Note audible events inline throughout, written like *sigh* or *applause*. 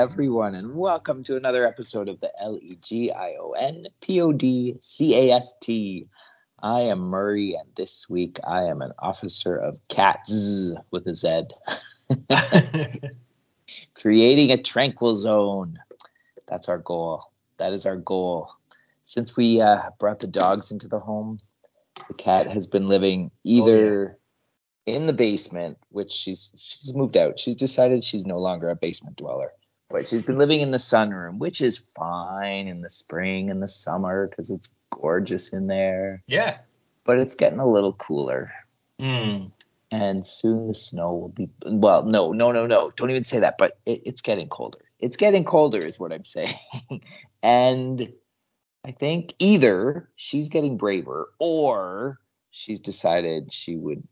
everyone, and welcome to another episode of the L E G I O N P O D C A S T. I am Murray, and this week I am an officer of CATS with a Z. *laughs* Creating a tranquil zone. That's our goal. That is our goal. Since we uh, brought the dogs into the home, the cat has been living either in the basement, which she's she's moved out. She's decided she's no longer a basement dweller. But she's been living in the sunroom, which is fine in the spring and the summer because it's gorgeous in there. Yeah. But it's getting a little cooler. Mm. And soon the snow will be well, no, no, no, no. Don't even say that, but it, it's getting colder. It's getting colder, is what I'm saying. *laughs* and I think either she's getting braver or she's decided she would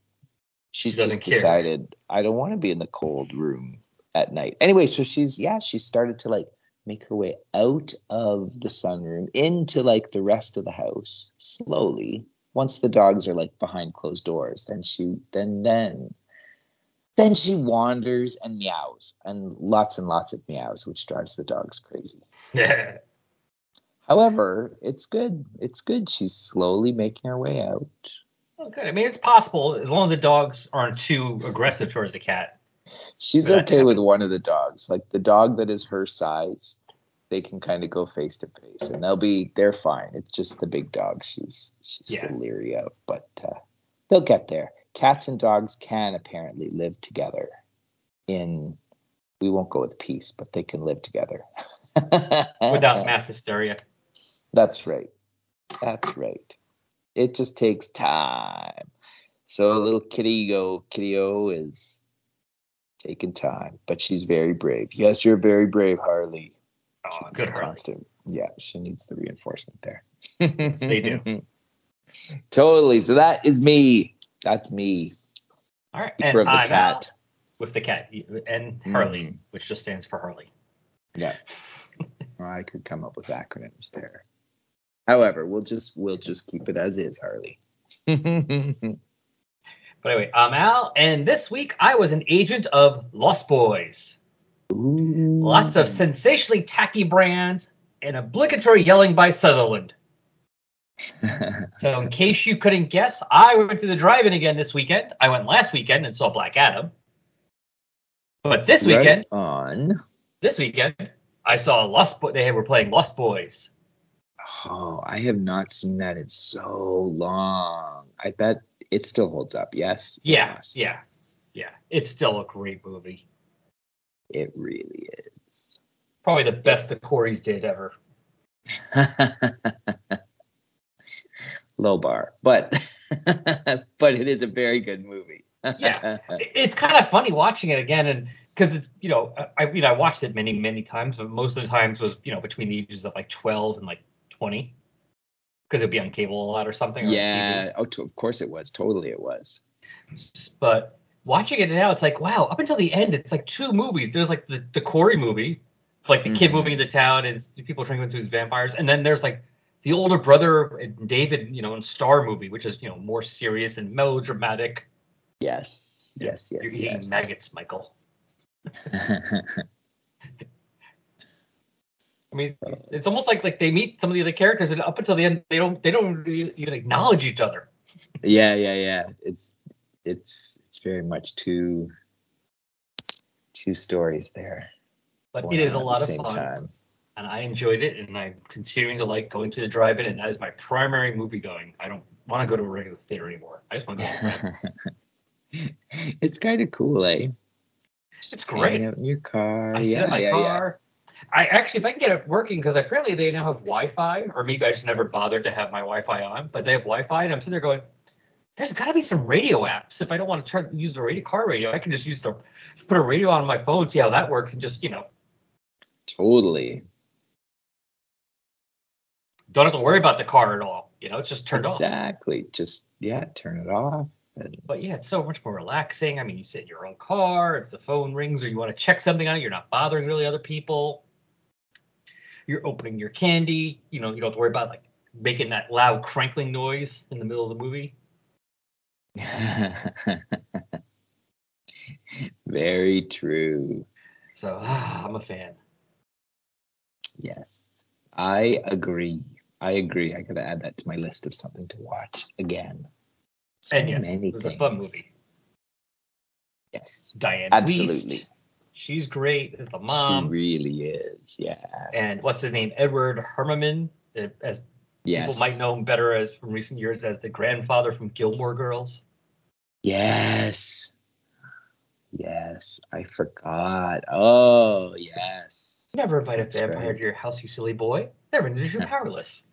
she's She just care. decided I don't want to be in the cold room at night. Anyway, so she's yeah, she started to like make her way out of the sunroom into like the rest of the house slowly. Once the dogs are like behind closed doors, then she then then then she wanders and meows and lots and lots of meows, which drives the dogs crazy. Yeah. *laughs* However, it's good. It's good. She's slowly making her way out. Oh, good. I mean, it's possible as long as the dogs aren't too aggressive towards the cat. She's For that to okay with one of the dogs. Like the dog that is her size, they can kind of go face to face and they'll be they're fine. It's just the big dog she's she's Yeah. still leery of, but uh, they'll get there. Cats and dogs can apparently live together in we won't go with peace, but they can live together. *laughs* Without mass hysteria. That's right. That's right. It just takes time. So little kitty go kitty O is taking time, but she's very brave. Yes, you're very brave, Harley. She Oh, good Harley. constant. Yeah, she needs the reinforcement there. They do. *laughs* totally. So that is me. That's me. All right. Keeper And of the I'm cat. With the cat and Harley, Mhm. which just stands for Harley. Yeah. Well, *laughs* I could come up with acronyms there. However, we'll just we'll just keep it as is, Harley. *laughs* But anyway, I'm Al, and this week I was an agent of Lost Boys. Lots of sensationally tacky brands and obligatory yelling by Sutherland. *laughs* So, in case you couldn't guess, I went to the drive-in again this weekend. I went last weekend and saw Black Adam. But this Right weekend, on. this weekend, I saw Lost. Bo- they were playing Lost Boys. Oh, I have not seen that in so long. I bet it still holds up. Yes. Yeah, must. yeah, yeah. It's still a great movie. It really is. Probably the best the Coreys did ever. *laughs* Low bar, but *laughs* but it is a very good movie. Yeah. *laughs* It's kind of funny watching it again, and because it's you know I I mean I watched it many many times, but most of the times was you know between the ages of like 12 and like 20, because it'd be on cable a lot or something. or yeah. Oh, to, of course it was. Totally, it was. But watching it now, it's like wow. Up until the end, it's like two movies. There's like the the Corey movie, like the kid Mhm. moving into town and people turning into vampires, and then there's like the older brother and David, you know, and Star movie, which is you know more serious and melodramatic. Yes. Yes. You're Yes. eating Yes. maggots, Michael. *laughs* *laughs* I mean, it's almost like like they meet some of the other characters, and up until the end, they don't they don't really even acknowledge each other. yeah. Yeah. Yeah. It's it's it's very much two two stories there. But it is a lot of fun, time. and I enjoyed it, and I'm continuing to like going to the drive-in, and that is my primary movie going. I don't want to go to a regular theater anymore. I just want to go. To *laughs* it's kind of cool, eh? It's great. out in your car. I yeah, sit in my yeah, car. I actually, if I can get it working, because apparently they now have Wi-Fi, or maybe I just never bothered to have my Wi-Fi on, but they have Wi-Fi, and I'm sitting there going, "There's got to be some radio apps. If I don't want to turn use the radio car radio, I can just use the put a radio on my phone, see how that works, and just you know. Totally. don't have to worry about the car at all. You know, it's just turned off. exactly. Just yeah, turn it off. And But yeah, it's so much more relaxing. I mean, you sit in your own car. If the phone rings or you want to check something on it, you're not bothering really other people. You're opening your candy. You know, you don't have to worry about like making that loud crankling noise in the middle of the movie. *laughs* Very true. So ah, *sighs* I'm a fan. Yes. I agree. I agree. I gotta add that to my list of something to watch again. So and yes, many it was a fun movie. Yes. Diane Absolutely. Wiest, she's great as the mom. She really is. Yeah. and what's his name? Edward Herrmann, uh, as Yes. people might know him better as from recent years as the grandfather from Gilmore Girls. Yes. Yes. I forgot. Oh, yes. You never invite a vampire right. to your house, you silly boy. Never did you're *laughs* powerless.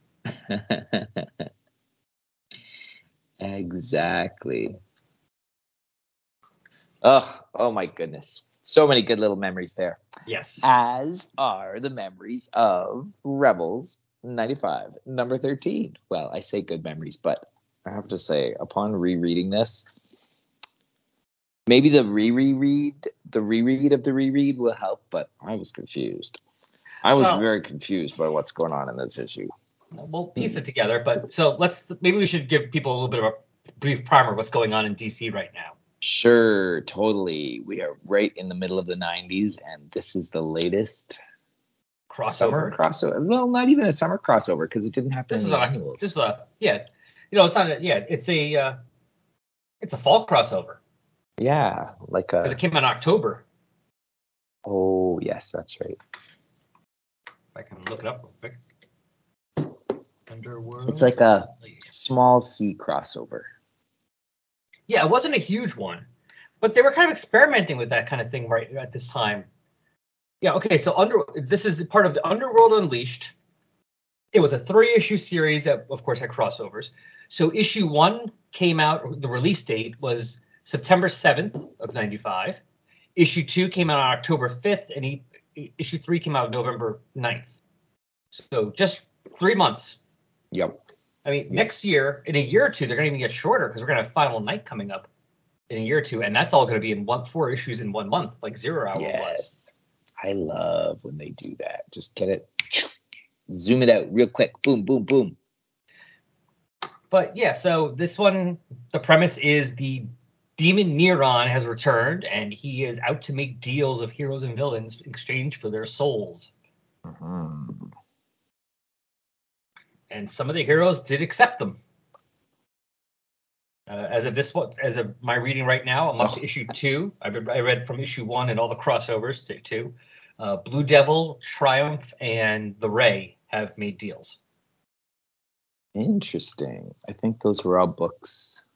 *laughs* exactly. Oh, oh my goodness. So many good little memories there. Yes. As are the memories of Rebels 95, number 13. Well, I say good memories, but I have to say, upon rereading this, maybe the re-reread, the reread of the reread will help, but I was confused. I was very confused by what's going on in this issue. We'll piece it together, but so let's maybe we should give people a little bit of a brief primer of what's going on in DC right now. Sure, totally. We are right in the middle of the 90s, and this is the latest Crossover. crossover. Well, not even a summer crossover because it didn't happen This is a annuals. this is a yeah. You know, it's not a yeah. It's a uh, it's a fall crossover yeah, like because it came out in October. Oh, yes, that's right. If I can look it up real quick. Underworld. It's like a small C crossover. Yeah, it wasn't a huge one, but they were kind of experimenting with that kind of thing right at this time. Yeah, okay, so under this is part of the Underworld Unleashed. It was a three-issue series that, of course, had crossovers. So issue one came out. The release date was September seventh of '95. Issue two came out on October fifth, and e- issue three came out November 9th. So just three months. Yep. I mean, next year, in a year or two, they're going to even get shorter because we're going to have Final Night coming up in a year or two, and that's all going to be in one four issues in one month, like Zero Hour was. Yes. I love when they do that. Just get it, zoom it out real quick. Boom, boom, boom. But yeah, so this one, the premise is the demon Neron has returned, and he is out to make deals of heroes and villains in exchange for their souls. Mhm. And some of the heroes did accept them. Uh, as of this one, as of my reading right now, I'm up to Oh. issue two. I read, I read from issue one and all the crossovers to two. Uh, Blue Devil, Triumph, and the Ray have made deals. Interesting. I think those were all books.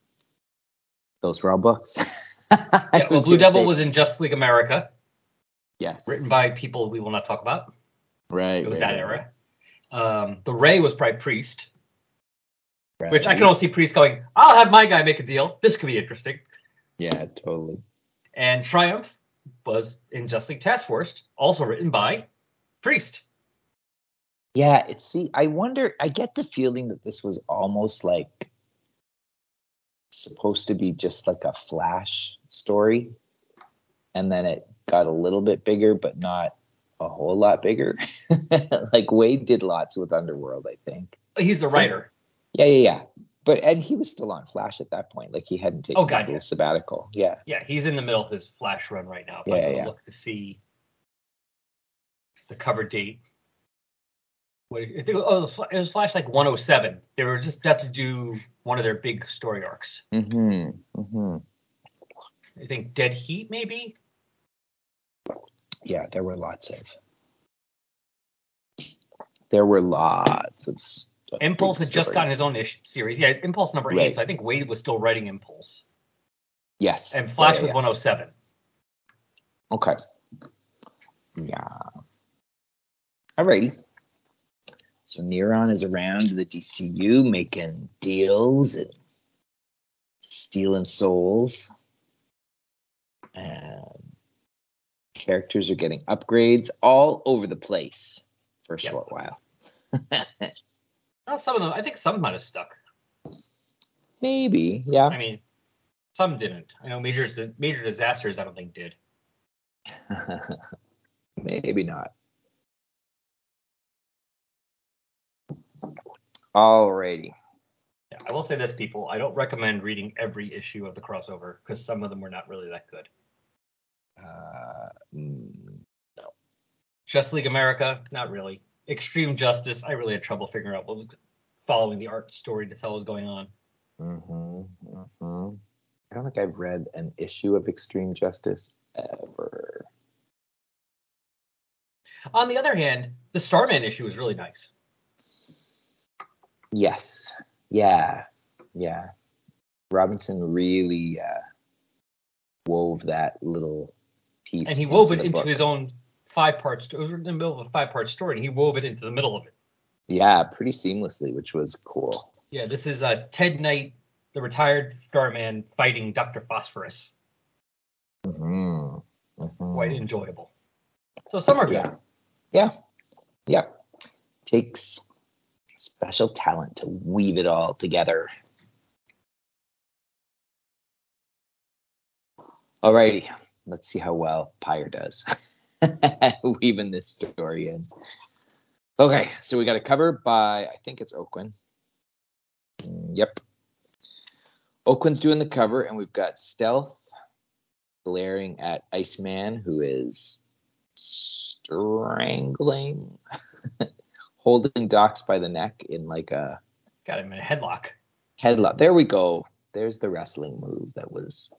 Those were all books. *laughs* Yeah, well, Blue Devil say- was in Justice League America, yes, written by people we will not talk about. right. It was right, that right, era. Um, the Ray was probably Priest, right. which I can also see Priest going, "I'll have my guy make a deal. This could be interesting." Yeah, totally. And Triumph was in Justice League Task Force, also written by Priest. Yeah, it's see, I wonder I get the feeling that this was almost like supposed to be just like a flash story. And then it got a little bit bigger, but not a whole lot bigger. *laughs* like Waid did lots with Underworld, I think. He's the writer. Yeah, yeah, yeah. But and he was still on Flash at that point. Like he hadn't taken Oh, God, his little yeah. sabbatical. Yeah. Yeah, he's in the middle of his Flash run right now. If Yeah, I'm yeah. look to see the cover date. What, I oh, it was it was Flash like 107. They were just about to do one of their big story arcs. Mm-hmm. Mm-hmm. I think Dead Heat, maybe. Yeah, there were lots of there were lots of of uh, Impulse had just gotten his own ish series. Yeah, Impulse number eight. So I think Waid was still writing Impulse, Yes. and Flash Yeah, was yeah. 107. Okay. Yeah. Alrighty. So Neron is around the DCU making deals and stealing souls. And characters are getting upgrades all over the place for a Yep. short while. *laughs* Well, some of them, I think some might have stuck. Maybe, yeah. I mean, some didn't. I know major major disasters. I don't think did. *laughs* Maybe not. Alrighty. Yeah, I will say this, people. I don't recommend reading every issue of the crossover because some of them were not really that good. Uh, mm, Justice League America, not really. Extreme Justice. I really had trouble figuring out what was following the art story to tell what was going on. Mm-hmm, mm-hmm. I don't think I've read an issue of Extreme Justice ever. On the other hand, the Starman issue was really nice. Yes. Yeah. Yeah. Robinson really uh, wove that little piece. And he wove it into book. his own five part story. in the middle of a five part story, and he wove it into the middle of it. Yeah, pretty seamlessly, which was cool. Yeah, this is uh, Ted Knight, the retired Starman, fighting Dr. Phosphorus. Mm-hmm. Mhm. Quite enjoyable. So some are good. Yeah. Yeah. Yeah. Takes special talent to weave it all together. Alrighty, let's see how well Peyer does *laughs* weaving this story in. Okay, so we got a cover by I think it's Aucoin. Mm, Yep. Aucoin's doing the cover, and we've got Stealth glaring at Iceman, who is strangling, *laughs* holding Docs by the neck in like a Got him in a headlock. headlock. There we go. There's the wrestling move that was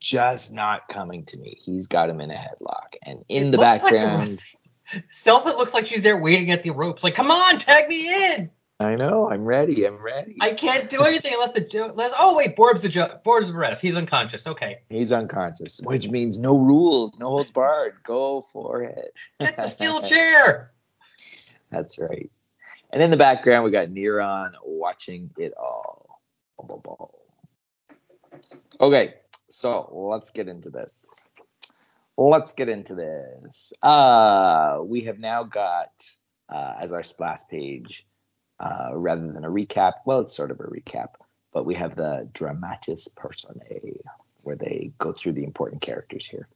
just not coming to me. He's got him in a headlock, and in It the looks like background, wrestling- Stealth, it looks like she's there waiting at the ropes, like, come on, tag me in. I know. I'm ready. I'm ready. I can't do anything unless the ju- unless oh wait, Borb's the ju- Borb's the ref. He's unconscious. Okay, He's unconscious, which means no rules, no holds barred. Go for it. get the *laughs* steel chair. That's right. And in the background, we got Neron watching it all. Okay, so let's get into this. Let's get into this. Uh, we have now got uh, as our splash page, uh, rather than a recap. Well, it's sort of a recap, but we have the dramatis personae, where they go through the important characters here.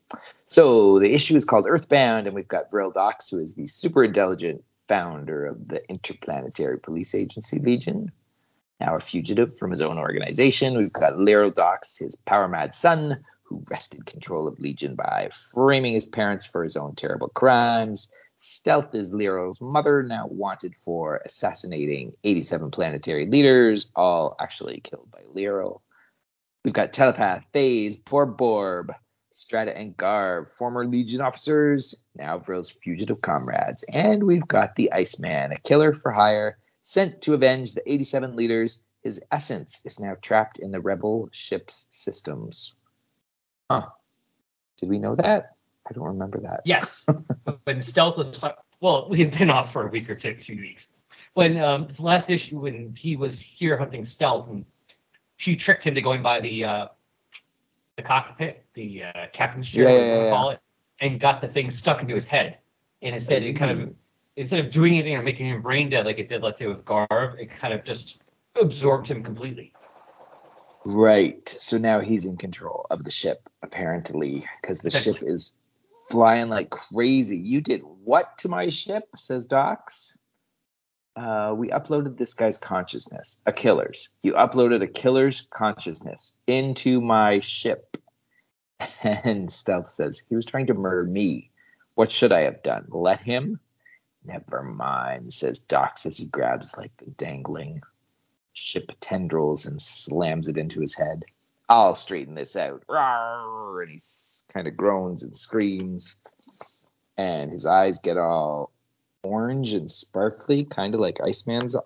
So the issue is called Earthbound, and we've got Vril Dox, who is the super intelligent founder of the Interplanetary Police Agency Legion, now a fugitive from his own organization. We've got Lero Dox, his power mad son, who wrested control of Legion by framing his parents for his own terrible crimes. Stealth is Lero's mother, now wanted for assassinating 87 planetary leaders, all actually killed by Lero. We've got Telepath, Phase, Borb Borb, Strata and Garv, former Legion officers, now Vril's fugitive comrades. And we've got the Iceman, a killer for hire, sent to avenge the 87 leaders. His essence is now trapped in the rebel ship's systems. Huh. Did we know that? I don't remember that. Yes, *laughs* when Stealth was well, we had been off for a week or two, few weeks. When um, this last issue, when he was here hunting Stealth, and she tricked him to going by the uh, the cockpit, the uh, captain's chair, Yeah, yeah, yeah. call it, and got the thing stuck into his head. And instead, it kind of instead of doing anything or making him brain dead like it did, let's say with Garv, it kind of just absorbed him completely. Right. So now he's in control of the ship, apparently, because the ship is flying like crazy. You did what to my ship? Says Dox. Uh, we uploaded this guy's consciousness, a killer's. You uploaded a killer's consciousness into my ship. *laughs* And Stealth says, he was trying to murder me. What should I have done? Let him? Never mind, says Dox as he grabs like the dangling ship tendrils and slams it into his head. I'll straighten this out. Rawr, and he kind of groans and screams. And his eyes get all orange and sparkly, kind of like Iceman's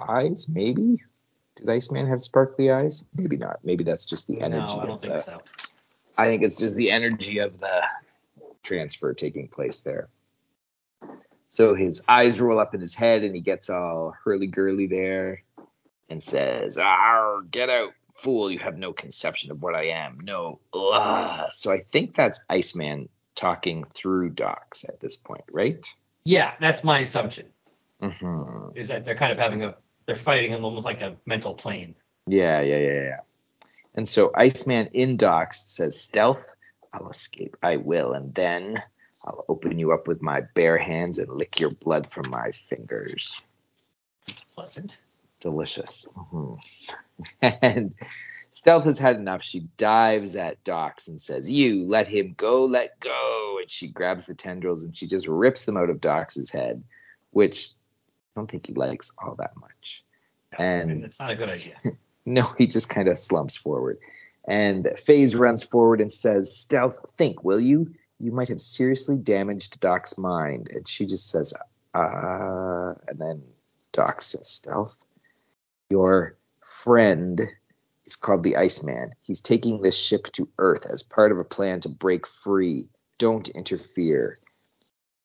eyes, maybe? Did Iceman have sparkly eyes? Maybe not. Maybe that's just the energy. no, I don't of think the, so. I think it's just the energy of the transfer taking place there. So his eyes roll up in his head and he gets all hurly gurly there and says, Arr, get out, fool. You have no conception of what I am. No. Ugh. So I think that's Iceman talking through Dox at this point, right? Yeah, that's my assumption. hmm Is that they're kind of having a they're fighting in almost like a mental plane. Yeah, yeah, yeah, yeah. And so Iceman in Dox says, Stealth, I'll escape. I will. And then I'll open you up with my bare hands and lick your blood from my fingers. It's pleasant. Delicious. Mhm. *laughs* and Stealth has had enough. She dives at Dox and says, You let him go, let go. And she grabs the tendrils and she just rips them out of Dox's head, which I don't think he likes all that much. And it's not a good idea. *laughs* no, he just kind of slumps forward. And Phase runs forward and says, Stealth, think, will you? You might have seriously damaged Doc's mind. And she just says, uh, and then Doc says, Stealth, your friend is called the Iceman. He's taking this ship to Earth as part of a plan to break free. Don't interfere.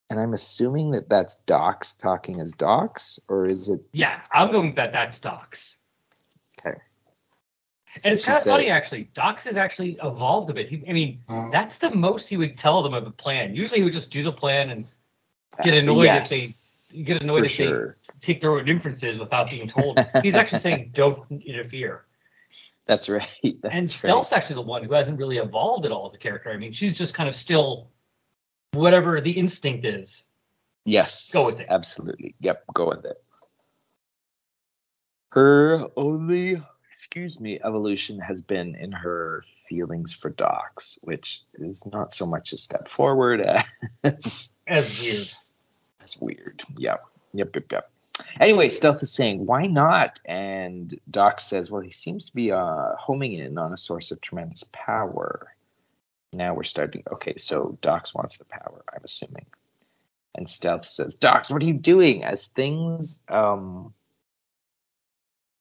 And I'm assuming that that's Dox talking as Dox, or is it? Yeah, I'm going that that's Dox. Okay. And it's She kind of funny, it. actually. Dox has actually evolved a bit. He, I mean, uh-huh. that's the most he would tell them of a plan. Usually, he would just do the plan and Get uh, annoyed if they- get annoyed if sure. they take their own inferences without being told. He's actually saying, *laughs* "Don't interfere." That's right. *laughs* That's and right. Stealth's actually the one who hasn't really evolved at all as a character. I mean, she's just kind of still whatever the instinct is. Yes. Go with it. Absolutely. Yep. Go with it. Her only, excuse me, evolution has been in her feelings for Dox, which is not so much a step forward as As weird. That's weird. Yep. Yep. Yep. Yep. Anyway, Stealth is saying, why not? And Doc says, well, he seems to be uh, homing in on a source of tremendous power. Now we're starting. Okay, so Dox wants the power, I'm assuming. And Stealth says, Dox, what are you doing? As things um,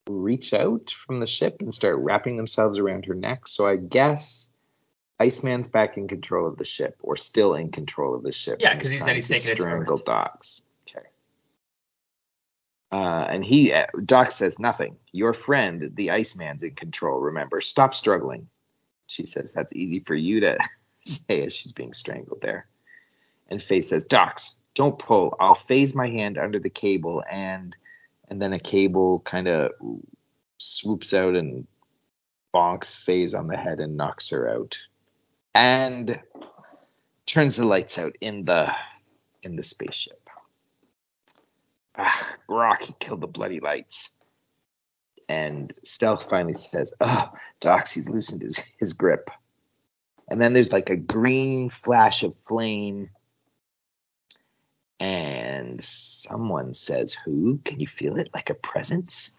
reach out from the ship and start wrapping themselves around her neck. So I guess Iceman's back in control of the ship, or still in control of the ship. Yeah, because he said he's taking strangle Dox. Okay. Uh, and he, uh, Doc says nothing. Your friend, the Iceman's in control. Remember, stop struggling. She says that's easy for you to *laughs* say as she's being strangled there. And Faye says, Dox, don't pull. I'll phase my hand under the cable, and and then a cable kind of swoops out and bonks Phase on the head and knocks her out, and turns the lights out in the in the spaceship. Ah, killed the bloody lights. And Stealth finally says, Oh, he's loosened his, his grip. And then there's like a green flash of flame. And someone says, Who? Can you feel it like a presence?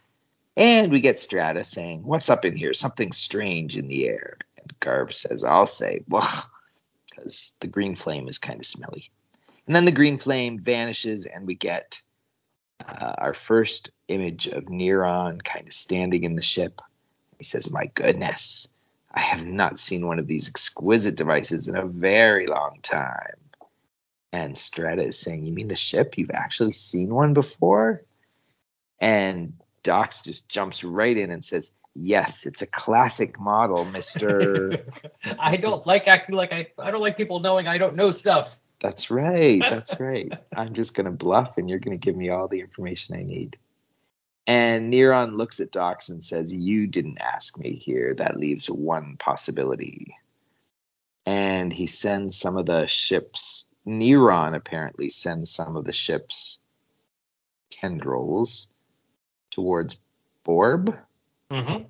And we get Strata saying, What's up in here? Something strange in the air. And Garv says, I'll say, Well, because the green flame is kind of smelly. And then the green flame vanishes, and we get uh, our first image of Neron kind of standing in the ship. He says, My goodness, I have not seen one of these exquisite devices in a very long time. And Strata is saying, You mean the ship? You've actually seen one before? And Dox just jumps right in and says, Yes, it's a classic model, Mr. *laughs* I don't like acting like I. I don't like people knowing I don't know stuff. That's right. That's right. I'm just going to bluff and you're going to give me all the information I need. And Neron looks at Dox and says, You didn't ask me here. That leaves one possibility. And he sends some of the ships, Neron apparently sends some of the ships' tendrils towards Borb. Mm-hmm.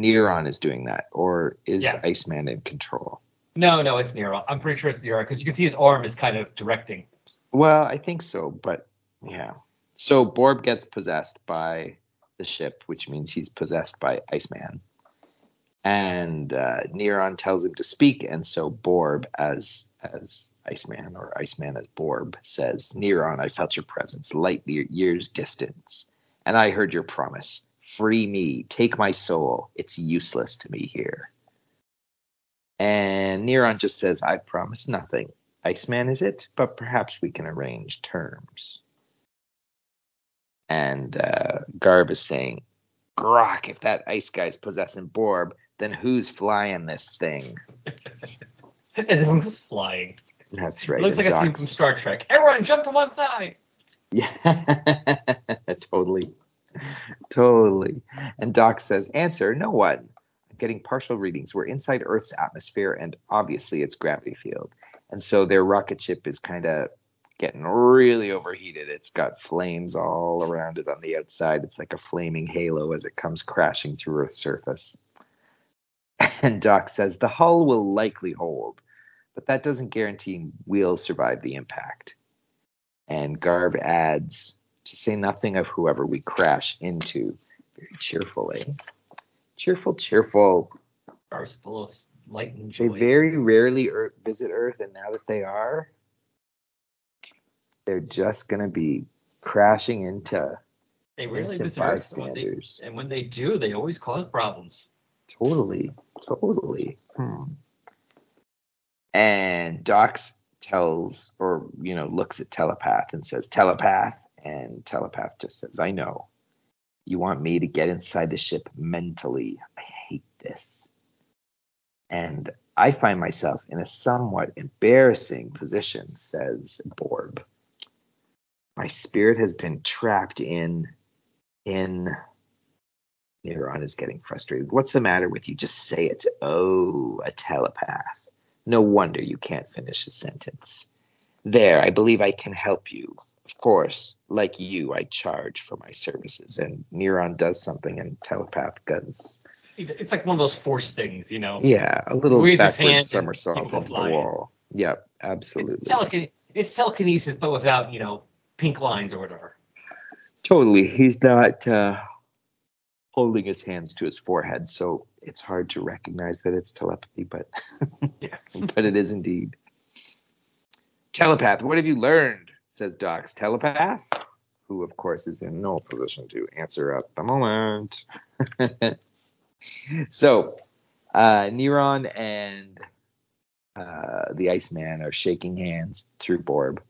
Neron is doing that, or is Yeah. Iceman in control? No, no, it's Nero. I'm pretty sure it's Nero because you can see his arm is kind of directing. Well, I think so, but yeah. So Borb gets possessed by the ship, which means he's possessed by Iceman. And uh, Neron tells him to speak, and so Borb, as as Iceman or Iceman as Borb, says, "Neron, I felt your presence, light years distance, and I heard your promise. Free me, take my soul. It's useless to me here." And Neron just says, "I promise nothing. Iceman is it, but perhaps we can arrange terms. And uh, Garv is saying, Grok, if that ice guy's possessing Borb, then who's flying this thing? *laughs* *laughs* As if it was flying. That's right. It looks like a scene from Star Trek. Everyone jump to one side. Yeah, *laughs* totally. Totally. And Doc says, Answer, no one. I'm getting partial readings. We're inside Earth's atmosphere and obviously its gravity field. And so their rocket ship is kind of getting really overheated. It's got flames all around it on the outside. It's like a flaming halo as it comes crashing through Earth's surface. *laughs* And Doc says, The hull will likely hold, but that doesn't guarantee we'll survive the impact. And Garv adds, to say nothing of whoever we crash into. Very cheerful, eh? Cheerful, cheerful. Stars full of light and They very rarely Earth, visit Earth, and now that they are, they're just going to be crashing into They really innocent visit Earth, and when they- and when they do, they always cause problems. Totally, totally. Hmm. And Dox tells, or you know, looks at Telepath and says, "Telepath," and Telepath just says, "I know. You want me to get inside the ship mentally. I hate this." And I find myself in a somewhat embarrassing position, says Borb. My spirit has been trapped in, in Neron is getting frustrated. What's the matter with you? Just say it. Oh, a telepath. No wonder you can't finish a sentence. There, I believe I can help you. Of course, like you, I charge for my services. And Neron does something, and telepath does, It's like one of those force things, you know. yeah, a little Squeeze his hand backward somersault into the wall. Yep, It's, absolutely. it's telekinesis, but without, you know, pink lines or whatever. Totally. He's not uh, holding his hands to his forehead, so it's hard to recognize that it's telepathy, but *laughs* Yeah. *laughs* but it is indeed. Telepath, what have you learned? says Dox. Telepath? Who, of course, is in no position to answer at the moment. *laughs* so, uh, Neron and uh, the Iceman are shaking hands through Borb.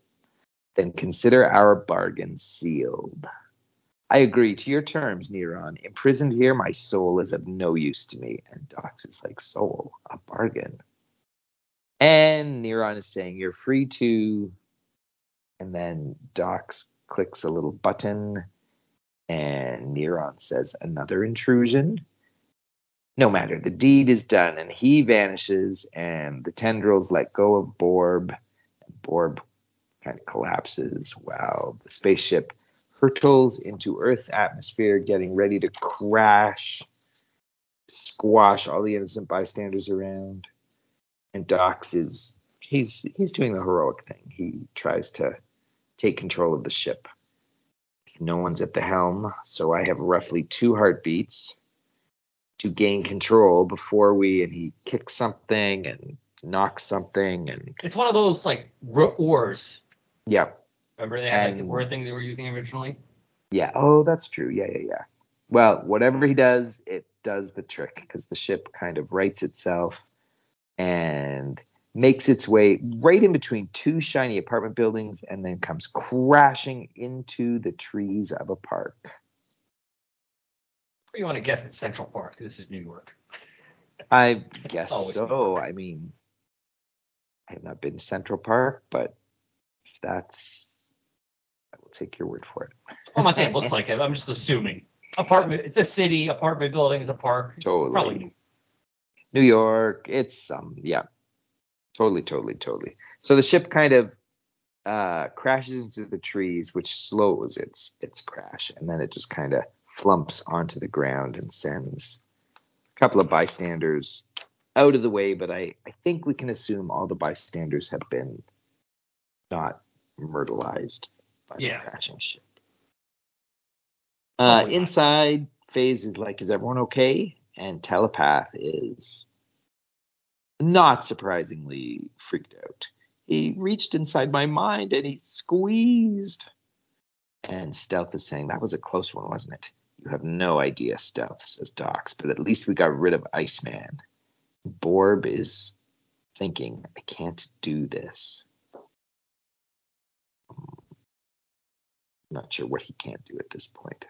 Then consider our bargain sealed. I agree to your terms, Neron. Imprisoned here, my soul is of no use to me. And Dox is like, soul, a bargain. And Neron is saying, you're free to. And then Dox clicks a little button, and Neron says, another intrusion. No matter, the deed is done, and he vanishes, and the tendrils let go of Borb. And Borb kind of collapses while the spaceship hurtles into Earth's atmosphere, getting ready to crash, squash all the innocent bystanders around. And Dox is he's he's doing the heroic thing. He tries to take control of the ship. No one's at the helm, so I have roughly two heartbeats to gain control before we and he kicks something and knocks something and It's one of those, like, oars. yeah Remember they had like the oar thing they were using originally? Yeah. Oh, that's true. Yeah, yeah, yeah. Well, whatever he does, it does the trick because the ship kind of rights itself and makes its way right in between two shiny apartment buildings and then comes crashing into the trees of a park. You want to guess it's Central Park. This is New York. *laughs* I guess so. I mean, I have not been to Central Park, but if that's, take your word for it. I'm not saying it looks like it. I'm just assuming. Apartment. It's a city. Apartment building is a park. Totally. Probably New York. It's um yeah. Totally, totally, totally. So the ship kind of uh crashes into the trees, which slows its its crash, and then it just kind of flumps onto the ground and sends a couple of bystanders out of the way, but I, I think we can assume all the bystanders have been not myrtleized by Yeah. crashing ship. Uh, Probably not. inside, Phase is like, is everyone okay? And Telepath is not surprisingly freaked out. He reached inside my mind and he squeezed. And Stealth is saying, that was a close one, wasn't it? You have no idea, Stealth, says Dox, but at least we got rid of Iceman. Borb is thinking, I can't do this. Not sure what he can't do at this point.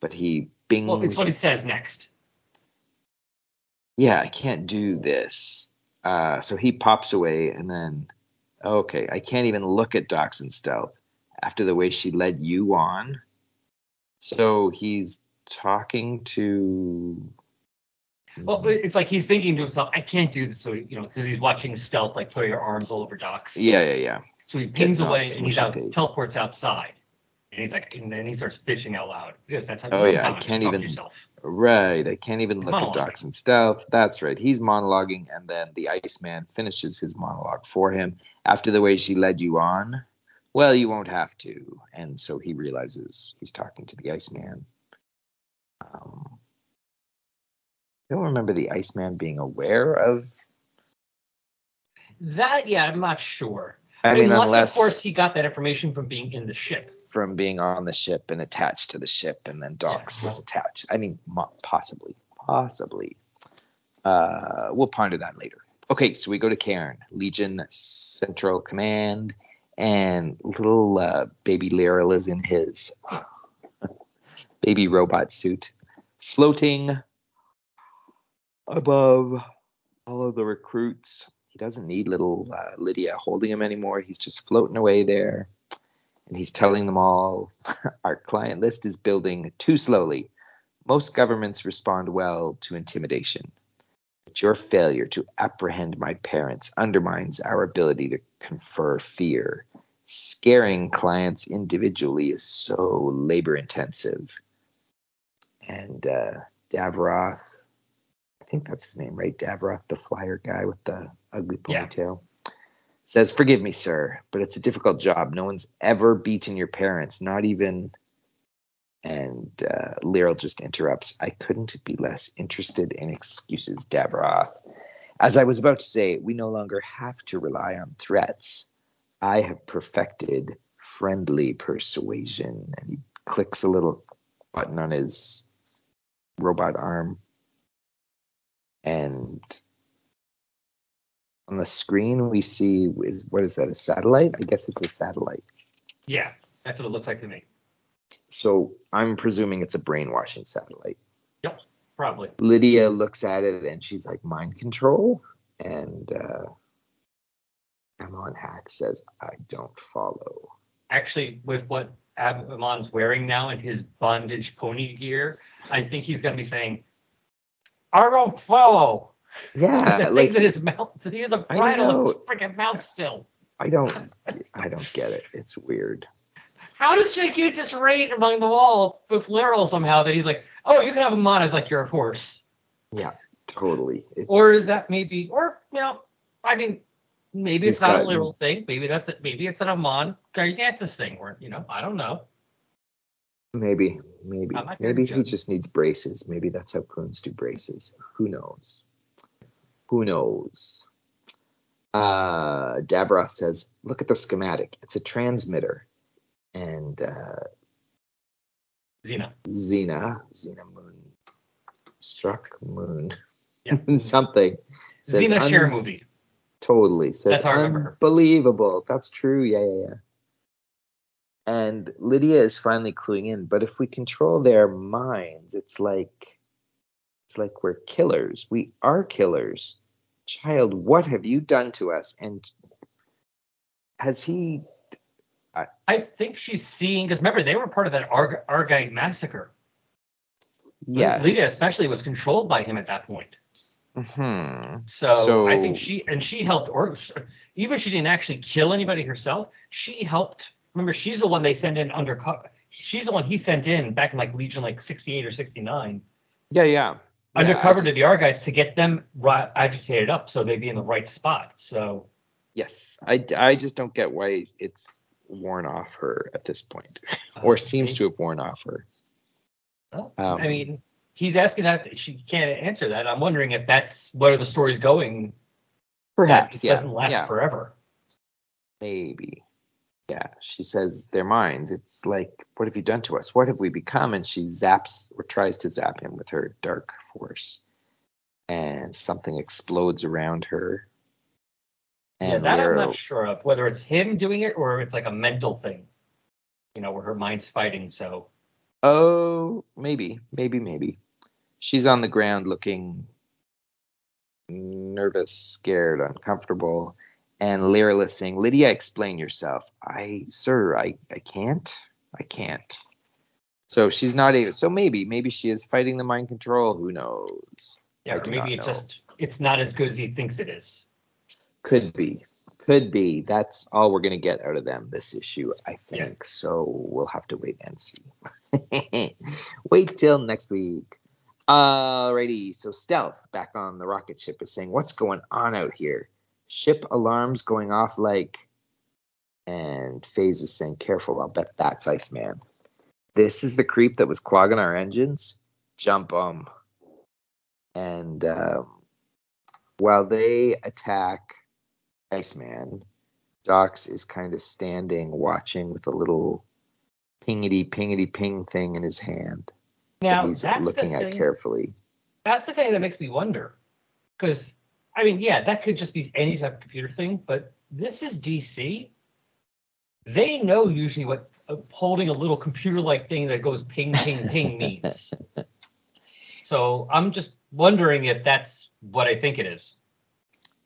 But he bings. Well, it's what it says next. yeah, I can't do this. Uh, so he pops away and then, okay, I can't even look at Dox and Stealth after the way she led you on. So he's talking to. Well, it's like he's thinking to himself, I can't do this. So, you know, because he's watching Stealth like put her arms all over Dox. yeah, yeah, yeah. So he pings away and he's smushy out, face. teleports outside. And he's like, and then he starts bitching out loud. Because that's how Oh, yeah, I can't talk to even- Yourself. Right. I can't even He's look at. Dox and Stealth. That's right. He's monologuing, and then the Iceman finishes his monologue for him after the way she led you on. well, you won't have to. And so he realizes he's talking to the Iceman. Um, I don't remember the Iceman being aware of. That yeah, I'm not sure. I mean, unless, unless of course he got that information from being in the ship. From being on the ship and attached to the ship, and then Dox was attached. I mean, possibly, possibly. Uh, we'll ponder that later. Okay, so we go to Cairn, Legion Central Command, and little uh, baby Lyrl is in his *laughs* baby robot suit, floating above all of the recruits. He doesn't need little uh, Lydia holding him anymore. He's just floating away there. And he's telling them all *laughs* our client list is building too slowly. Most governments respond well to intimidation. But your failure to apprehend my parents undermines our ability to confer fear. Scaring clients individually is so labor intensive. And uh, Davroth, I think that's his name, right? Davroth, the flyer guy with the ugly ponytail, says, Forgive me, sir, but it's a difficult job. No one's ever beaten your parents, not even. And uh, just interrupts. I couldn't be less interested in excuses, Davroth. As I was about to say, we no longer have to rely on threats. I have perfected friendly persuasion. And he clicks a little button on his robot arm. And on the screen, we see is what is that? A satellite? I guess it's a satellite. Yeah, that's what it looks like to me. So I'm presuming it's a brainwashing satellite. Yep, probably. Lydia looks at it and she's like, mind control? And uh, Amon Hakk says, I don't follow. Actually, with what Amon's wearing now and his bondage pony gear, I think he's gonna be saying, "I don't follow." Yeah, like things in his mouth. He has a bridle in his freaking mouth still. I don't, *laughs* I don't get it. It's weird. How does JQ just rate among the wall with literal somehow that he's like, oh, you can have a on as like your horse? Yeah, totally. It, Or is that maybe, or, you know, I mean, maybe it's not a literal thing. Maybe that's it. Maybe it's an Amon Gargantus thing, or, you know, I don't know. maybe, maybe, I'm not gonna maybe he just needs braces. Maybe that's how Khunds do braces. Who knows? Who knows? Uh, Davroth says, look at the schematic. It's a transmitter. And uh, Xena. Xena, Xena Moon, struck Moon, Yeah. *laughs* something. Says Xena un- share movie. Totally says That's how I remember her. unbelievable. That's true. Yeah, yeah, yeah. And Lydia is finally cluing in. But if we control their minds, it's like it's like we're killers. We are killers. Child, what have you done to us? And has he? I think she's seeing, because remember, they were part of that Arg- Argite massacre. Yes. Lydia especially was controlled by him at that point. Hmm. So, So- I think she and she helped, or even if she didn't actually kill anybody herself, she helped. Remember, she's the one they sent in undercover. She's the one he sent in back in like Legion like 68 or 69, Yeah, yeah. Undercover Yeah, to the Argites to get them ri- agitated up so they'd be in the right spot. So, Yes, I, I just don't get why it's worn off her at this point, or uh, seems to have worn off her. Well, Um, I mean, he's asking that she can't answer that. I'm wondering if that's where the story's going. Perhaps, that yeah, doesn't last yeah, forever. maybe. Yeah, she says their minds. It's like, what have you done to us? What have we become? And she zaps or tries to zap him with her dark force, and something explodes around her. yeah, that I'm not sure of whether it's him doing it or it's like a mental thing. You know, where her mind's fighting. So Oh, maybe, maybe, maybe. She's on the ground looking nervous, scared, uncomfortable. And Lyra is saying, Lydia, explain yourself. I, sir, I, I can't. I can't. So she's not able. So maybe, maybe she is fighting the mind control. Who knows? yeah, maybe it know. just it's not as good as he thinks it is. Could be. Could be. That's all we're going to get out of them this issue, I think. So we'll have to wait and see. *laughs* wait till next week. Alrighty. So Stealth back on the rocket ship is saying, What's going on out here? Ship alarms going off like And Phase is saying, careful, I'll bet that's Iceman. This is the creep that was clogging our engines. Jump 'em. And um, while they attack Iceman, Dox is kind of standing watching with a little pingity pingity ping thing in his hand Now that he's looking at carefully. That's the thing that makes me wonder, because I mean, yeah, that could just be any type of computer thing, but this is DC. They know usually what uh, holding a little computer-like thing that goes ping ping ping *laughs* means. So I'm just wondering if that's what I think it is.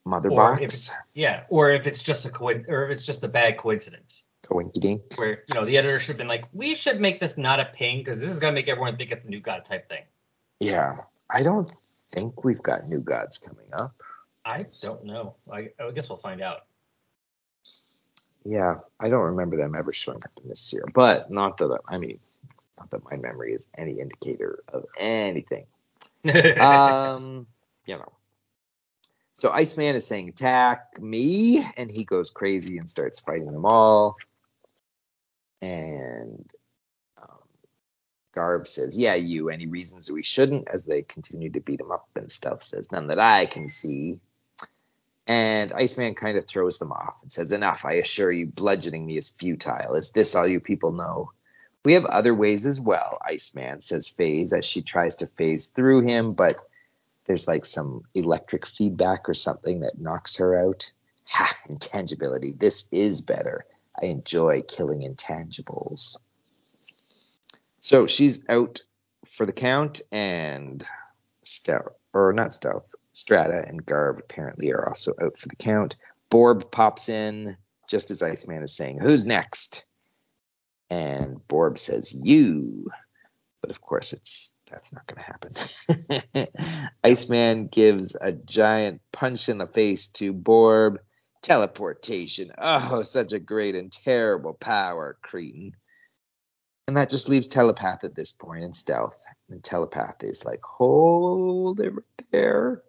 Mother Or if box, Yeah, or if it's just a coin, or if it's just a bad coincidence. coinky dink. Where you know the editor should have been like, we should make this not a ping because this is gonna make everyone think it's a new god type thing. Yeah, I don't think we've got new gods coming up. I don't know. I, I guess we'll find out. Yeah, I don't remember them ever showing up in this year, but not that I mean, not that my memory is any indicator of anything. *laughs* um, you know. So Iceman is saying, "Attack me," and he goes crazy and starts fighting them all. And um, Garv says, "Yeah, you. Any reasons that we shouldn't?" As they continue to beat him up, and Stealth says, "None that I can see." And Iceman kind of throws them off and says, Enough, I assure you, bludgeoning me is futile. Is this all you people know? We have other ways as well, Iceman, says Phase as she tries to phase through him, but there's like some electric feedback or something that knocks her out. *laughs* Ha, intangibility. This is better. I enjoy killing intangibles. So she's out for the count, and Stealth, or not Stealth, Strata and Garv apparently are also out for the count. Borb pops in just as Iceman is saying, Who's next? And Borb says, You. But of course, it's that's not going to happen. *laughs* Iceman gives a giant punch in the face to Borb. Teleportation. Oh, such a great and terrible power, Cretin. And that just leaves Telepath at this point in stealth. And Telepath is like, hold it right there.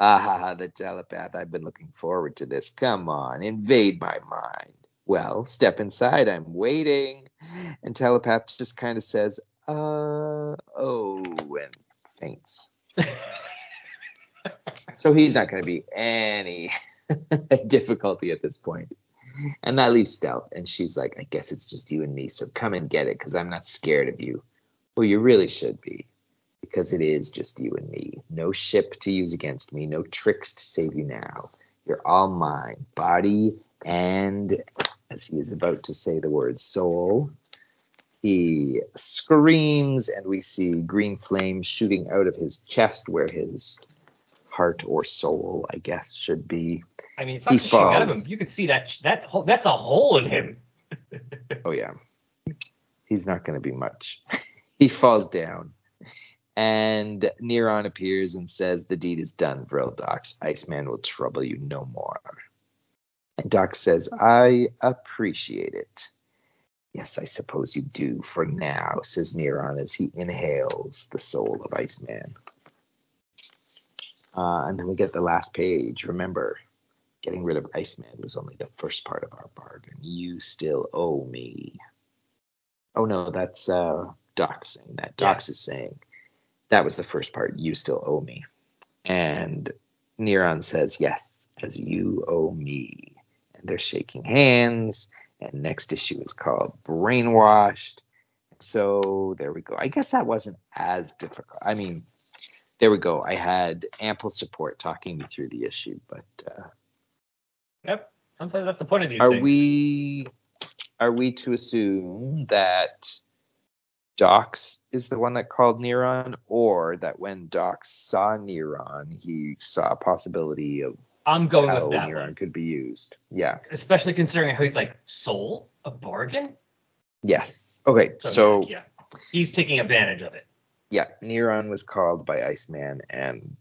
Ah, the telepath. I've been looking forward to this. Come on, invade my mind. Well, step inside. I'm waiting. And telepath just kind of says, uh, oh, and faints. so he's not going to be any *laughs* difficulty at this point. And that leaves Stealth. And she's like, I guess it's just you and me. So come and get it because I'm not scared of you. Well, you really should be because it is just you and me. No ship to use against me, no tricks to save you now. You're all mine, body and, as he is about to say the word soul, he screams, and we see green flames shooting out of his chest where his heart or soul, I guess, should be. I mean, it's He not just shooting out of him. You can see that that hole, that's a hole in him. Oh, yeah. He's not going to be much. *laughs* he falls down. And Neron appears and says, The deed is done, Vril Dox. Iceman will trouble you no more. And Dox says, I appreciate it. Yes, I suppose you do for now, says Neron as he inhales the soul of Iceman. Uh, and then we get the last page. Remember, getting rid of Iceman was only the first part of our bargain. You still owe me. Oh no, that's uh, Dox saying that. Dox is saying that was the first part. You still owe me. And Neron says, Yes, as you owe me. And they're shaking hands. And next issue is called Brainwashed. So there we go. I guess that wasn't as difficult. I mean, there we go. I had ample support talking me through the issue, but uh, Yep. Sometimes that's the point of these are things. we are we to assume that Dox is the one that called Neron, or that when Dox saw Neron, he saw a possibility of I'm going how with that Neron one, could be used? Yeah. especially considering how he's like soul a bargain. Yes. Okay. So yeah, he's taking advantage of it. yeah, Neron was called by Iceman, and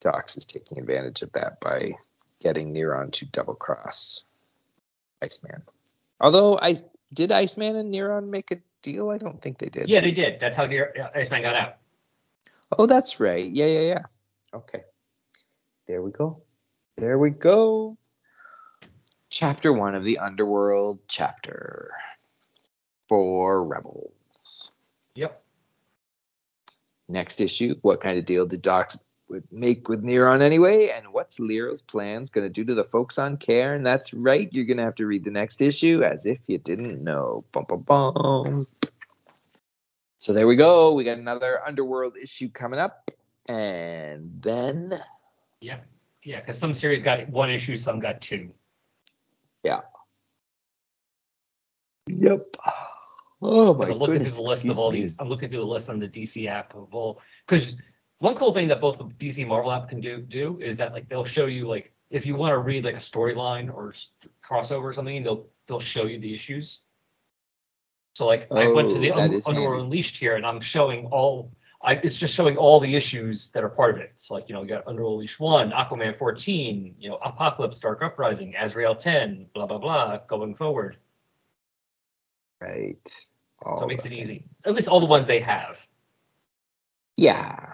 Dox is taking advantage of that by getting Neron to double cross Iceman. Although I did Iceman and Neron make a deal? I don't think they did. Yeah, they did. That's how uh, Iceman got out. Oh, that's right. Yeah, yeah, yeah. Okay. There we go. There we go. chapter one of the Underworld chapter for Rebels. Yep. Next issue, what kind of deal did Dox would make with Neron anyway? And what's Lyrl's plans going to do to the folks on Cairn? That's right, you're going to have to read the next issue as if you didn't know. Bum, bum, bum. So there we go. We got another Underworld issue coming up. And then, Yeah. Yeah, because some series got one issue, some got two. Yeah. yep. Oh my I'm looking goodness. through the list excuse of all me. these. I'm looking through the list on the DC app of all. Because one cool thing that both the DC Marvel app can do do is that like they'll show you like if you want to read like a storyline or crossover or something, they'll they'll show you the issues. So like I went to Oh, the Un- Underworld. Unleashed here, and I'm showing all. I, it's just showing all the issues that are part of it. So like you know you got Underworld Unleashed one, Aquaman 14, you know Apocalypse, Dark Uprising, Azrael 10, blah blah blah, going forward. Right. So it makes it easy. At least all the ones they have. Yeah.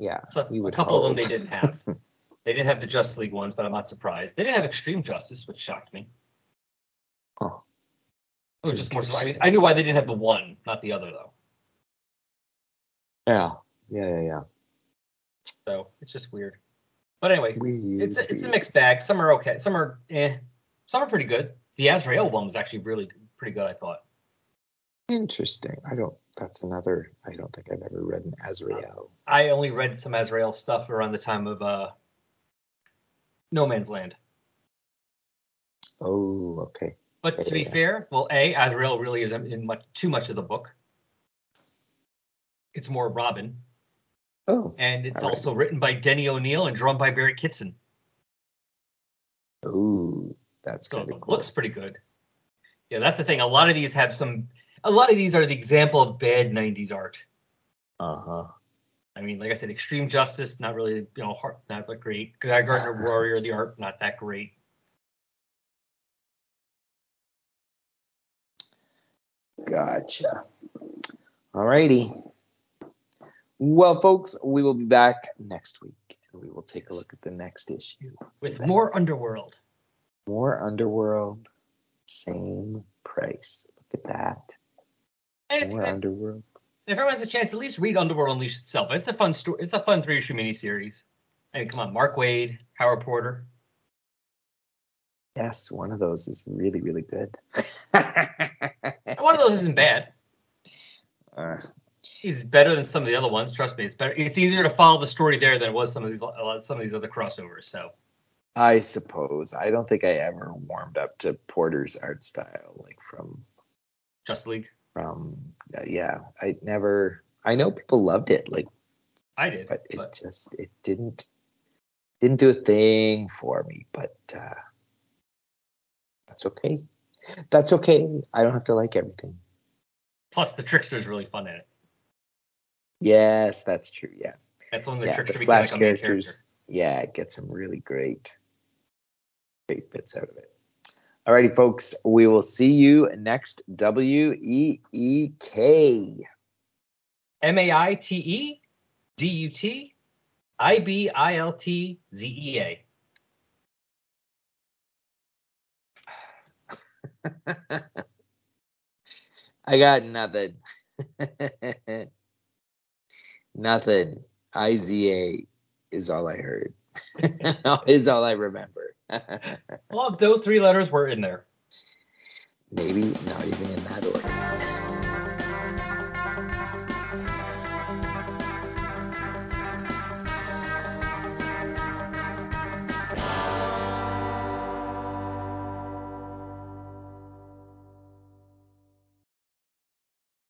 Yeah. So a couple of them they didn't have. *laughs* they didn't have the Justice League ones, but I'm not surprised. They didn't have Extreme Justice, which shocked me. Oh. It was just more. I, mean, I knew why they didn't have the one, not the other though. Yeah. Yeah. Yeah. Yeah. So it's just weird. But anyway, Weird, it's a, it's a mixed bag. Some are okay. Some are eh. Some are pretty good. The Azrael one was actually really pretty good. I thought. Interesting. I don't. That's another. I don't think I've ever read an Azrael. I only read some Azrael stuff around the time of uh, No Man's Land. Oh, okay. But to be Yeah. fair, well, a Azrael really isn't in much too much of the book. It's more Robin, Oh. and it's right. also written by Denny O'Neil and drawn by Barry Kitson. Ooh, that's So cool. looks pretty good. Yeah, that's the thing. A lot of these have some. A lot of these are the example of bad '90s art. Uh huh. I mean, like I said, Extreme Justice, not really, you know, heart, not that great. Guy Gardner *sighs* Warrior, the art, not that great. Gotcha. Alrighty. Well, folks, we will be back next week, and we will take a look at the next issue. With more Underworld. More Underworld, same price. Look at that. And if, More Underworld. if everyone has a chance, at least read Underworld Unleashed itself. It's a fun story. It's a fun three issue miniseries. I mean, come on, Mark Waid, Howard Porter. Yes, one of those is really, really good. *laughs* One of those isn't bad. *laughs* Uh, He's better than some of the other ones. Trust me, it's better. It's easier to follow the story there than it was some of these some of these other crossovers. So I suppose. I don't think I ever warmed up to Porter's art style, like from Justice League, from uh, yeah. I never. I know people loved it, like, I did, but it but just it didn't didn't do a thing for me. But uh, that's okay. That's okay. I don't have to like everything. plus the Trickster's really fun in it. Yes, that's true. Yes. That's when the yeah, Trickster the Flash like characters. character. Yeah, get some really great, great bits out of it. Alrighty, folks, we will see you next W E E K. M A I T E D U T I B I L T Z E A. *laughs* I got nothing. *laughs* nothing. I Z A is all I heard. *laughs* is all I remember. Well, those three letters were in there. Maybe not even in that order.